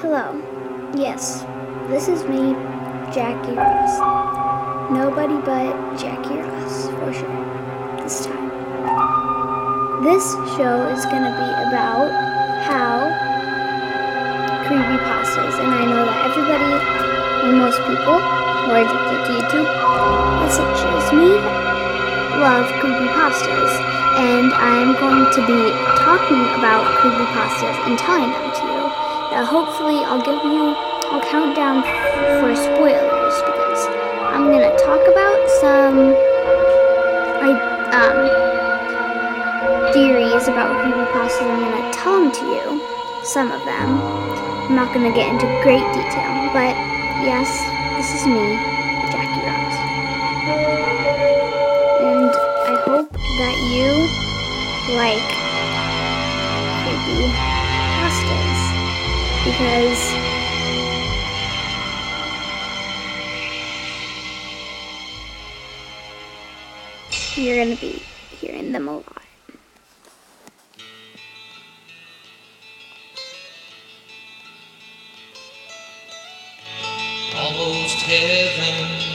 Hello. Yes, this is me, Jackie Ross. Nobody but Jackie Ross, for sure, this time. This show is going to be about how creepypastas, and I know that everybody, or most people, who are addicted to YouTube, such as me, love creepypastas, and I'm going to be talking about creepypastas and telling them to you. Now, hopefully, I'll give you, I'll count down for spoilers because I'm gonna talk about some, I um, theories about creepypastas. I'm gonna tell them to you, some of them. I'm not gonna get into great detail, but yes, this is me, Jackie Ross. And I hope that you like creepy because you're gonna be hearing them a lot. Almost heaven,